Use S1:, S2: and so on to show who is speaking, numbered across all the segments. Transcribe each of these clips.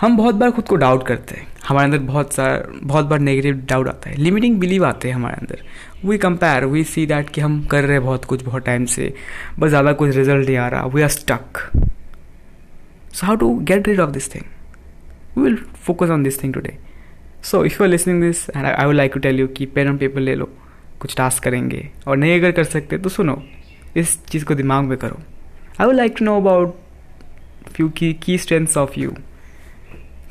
S1: हम बहुत बार खुद को डाउट करते हैं। हमारे अंदर बहुत सारा बहुत बार नेगेटिव डाउट आता है। लिमिटिंग बिलीव आते हैं हमारे अंदर। We compare we see that कि हम कर रहे हैं बहुत कुछ बहुत टाइम से, बस ज़्यादा कुछ रिज़ल्ट नहीं आ रहा। We are stuck so how to get rid of this thing we will focus on this thing today so if you are listening this and I would like to tell you कि pen and paper ले लो। कुछ task करेंगे। और नहीं अगर कर सकते तो सुनो। इस चीज़ को दिमाग में करो। I would like to know about few key key strengths of you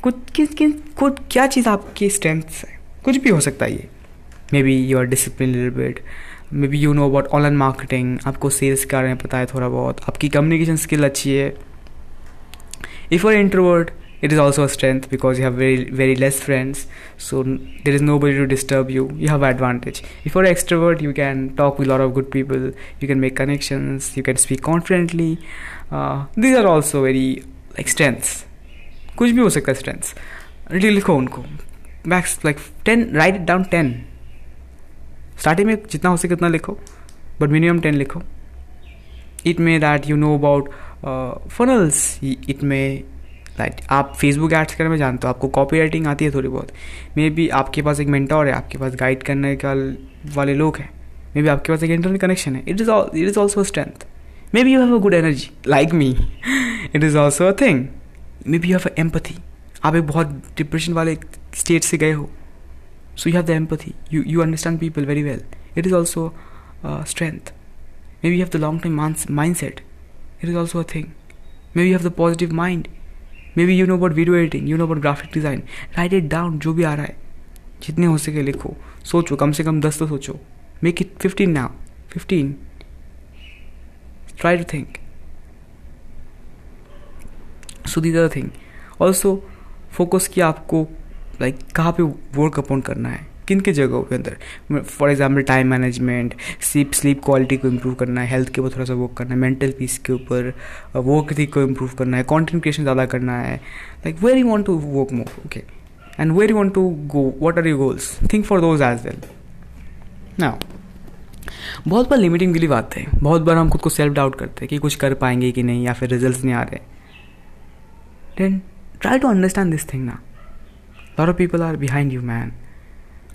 S1: कुछ, किस किस खुद क्या चीज़ आपकी स्ट्रेंथ्स है? कुछ भी हो सकता है ये। Maybe you are discipline related maybe you know about online marketing आपको सेल्स के बारे में पता है थोड़ा बहुत। आपकी कम्युनिकेशन स्किल अच्छी है। If are introvert it is also strength because you have very very less friends so there is nobody to disturb you you have advantage if are extrovert you can talk with lot of good people you can make connections you can speak confidently these are also very like strengths कुछ भी हो सकता है strengths लिखो उनको। Max like ten write it down ten starting में जितना हो सके उतना लिखो बट मिनिमम टेन लिखो। It may that you know about funnels it may like आप फेसबुक एड्स करने में जानते हो, आपको कॉपी राइटिंग आती है थोड़ी बहुत। मे बी आपके पास एक मेंटोर है, आपके पास गाइड करने का वाले लोग हैं। मे बी आपके पास एक इंटरनेट कनेक्शन है। It is it is also strength maybe you have a good energy like me it is also a thing maybe have empathy. आप एक बहुत डिप्रेशन वाले स्टेट से गए हो। So you have the empathy you you understand people very well it is also strength maybe have the long time mind set it is also a thing maybe have the positive mind maybe you know about video editing you know about graphic design write it down जो भी आ रहा है। जितने हो सके लिखो। सोचो, कम से कम दस तो सोचो। Make it fifteen now fifteen try to think so our thing also focus किया आपको लाइक like, कहाँ पे वर्क अपॉन करना है? किन के जगहों के अंदर? For example time management sleep sleep quality को इम्प्रूव करना है हेल्थ के ऊपर थोड़ा सा वर्क करना है मेंटल पीस के ऊपर वर्क uh, को इम्प्रूव करना है कॉन्टेंट क्रिएशन ज़्यादा करना है। Like where you want to work more okay and where you want to go what are you goals think for those as well ना बहुत बार लिमिटिंग बिलीव आते हैं। बहुत बार हम खुद को सेल्फ डाउट करते हैं कि कुछ कर पाएँगे कि नहीं या फिर रिज़ल्ट नहीं आ रहे। Then try to understand this thing ना lot of people are behind you man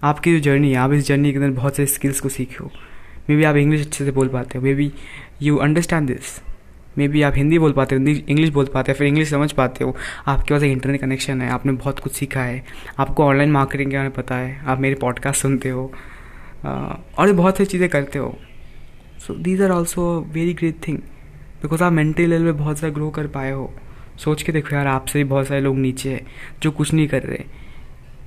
S1: आपकी जो जर्नी है, आप इस जर्नी के अंदर बहुत सारे स्किल्स को सीखे मे बी आप इंग्लिश अच्छे से बोल पाते हो। Maybe you understand this maybe आप हिंदी बोल पाते हो इंग्लिश बोल पाते हो, फिर इंग्लिश समझ पाते हो। आपके पास एक इंटरनेट कनेक्शन है, आपने बहुत कुछ सीखा है। आपको ऑनलाइन मार्केटिंग के बारे में पता है। आप मेरे पॉडकास्ट सुनते हो। और बहुत सारी चीज़ें करते हो। So these are also very great thing because आप मेंटल लेवल में बहुत ज़्यादा ग्रो कर पाए हो। सोच के देखो यार, आपसे भी बहुत सारे लोग नीचे हैं, जो कुछ नहीं कर रहे।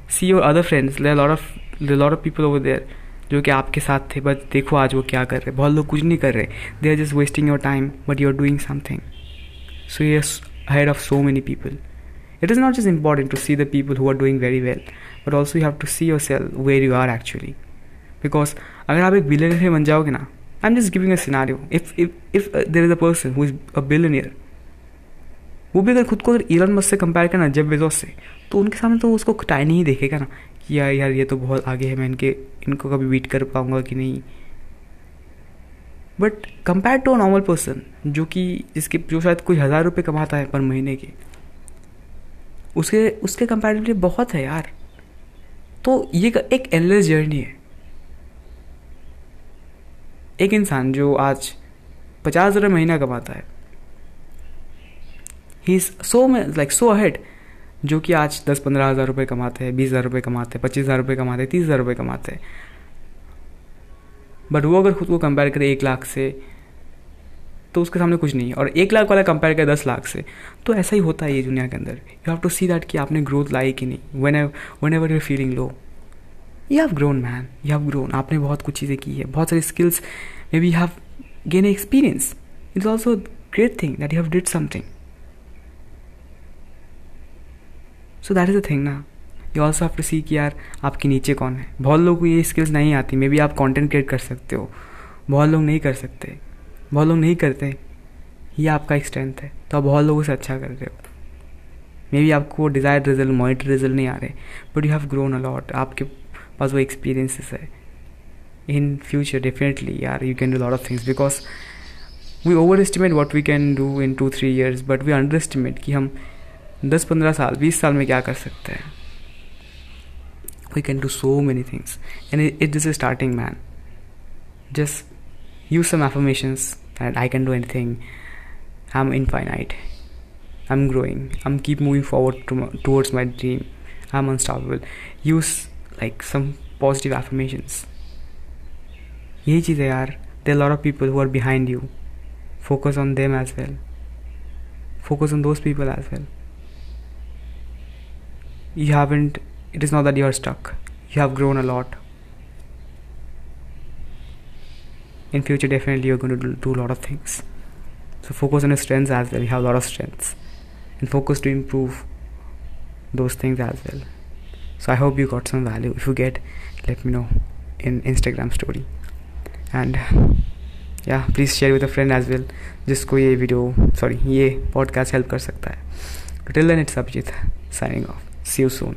S1: See your other friends lot of lot of people over there जो कि आपके साथ थे बट देखो आज वो क्या कर रहे बहुत लोग कुछ नहीं कर रहे। They are just wasting your time but you are doing something so you head of so many people it is not just important to see the people who are doing very well, but also you have to see yourself where you are actually. Because अगर आप एक billionaire बन जाओगे ना I am just giving a scenario if if if there is a person who is a billionaire वो भी अगर खुद को अगर इलन मस्क से कंपेयर करना जब बेजोस से तो उनके सामने तो उसको टाइम नहीं देखेगा ना कि यार यार, ये तो बहुत आगे है, मैं इनके, इनको कभी बीट कर पाऊँगा कि नहीं। But compare to a normal person जो कि जिसके, जो शायद कोई हज़ार रुपये कमाता है पर महीने के, उसके उसके कंपेरेटिवली बहुत है यार। तो ये एक एनलेस जर्नी है। एक इंसान जो आज पचास हज़ार महीना कमाता है he is so like so ahead जो कि आज दस पंद्रह हज़ार रुपये कमाते हैं, बीस हज़ार रुपये कमाते हैं, पच्चीस हज़ार रुपये कमाते हैं, तीस हज़ार रुपये कमाते हैं। बट वो अगर खुद को कंपेयर करे एक लाख से तो उसके सामने कुछ नहीं है। और एक लाख वाला कंपेयर करे दस लाख से तो ऐसा ही होता है ये दुनिया के अंदर। You have to see that कि आपने ग्रोथ लाई कि नहीं। When whenever you're feeling low you have grown man you have grown आपने बहुत कुछ चीज़ें की है। बहुत सारी skills maybe you have gain experience it's also great thing that you have did something so that is a thing ना you also have to see कि यार आपके नीचे कौन है बहुत लोग को ये स्किल्स नहीं आती मे बी आप कॉन्टेंट क्रिएट कर सकते हो बहुत लोग नहीं कर सकते बहुत लोग नहीं करते ये आपका एक स्ट्रेंथ है तो आप बहुत लोगों से अच्छा कर रहे हो मे बी आपको डिज़ायर रिज़ल्ट मॉनिटर रिज़ल्ट नहीं आ रहे but you have grown a lot आपके पास वो एक्सपीरियंसिस है इन फ्यूचर डेफिनेटली यार you can do lot of things because we overestimate what we can do in two three years but we underestimate कि हम दस पंद्रह साल, बीस साल में क्या कर सकते हैं? We can do so many things and it is starting man just use some affirmations that I can do anything I am infinite I am growing I am keep moving forward towards my dream I am unstoppable use like some positive affirmations यही चीज़ है यार. There lot of people who are behind you focus on them as well focus on those people as well. you haven't it is not that you are stuck you have grown a lot in future definitely you're going to do, do a lot of things so focus on your strengths as well you have a lot of strengths and focus to improve those things as well so i hope you got some value if you get let me know in instagram story and या please share with a friend as well जिसको ये video sorry ये podcast help कर सकता है till then it's Abhijeet signing off see you soon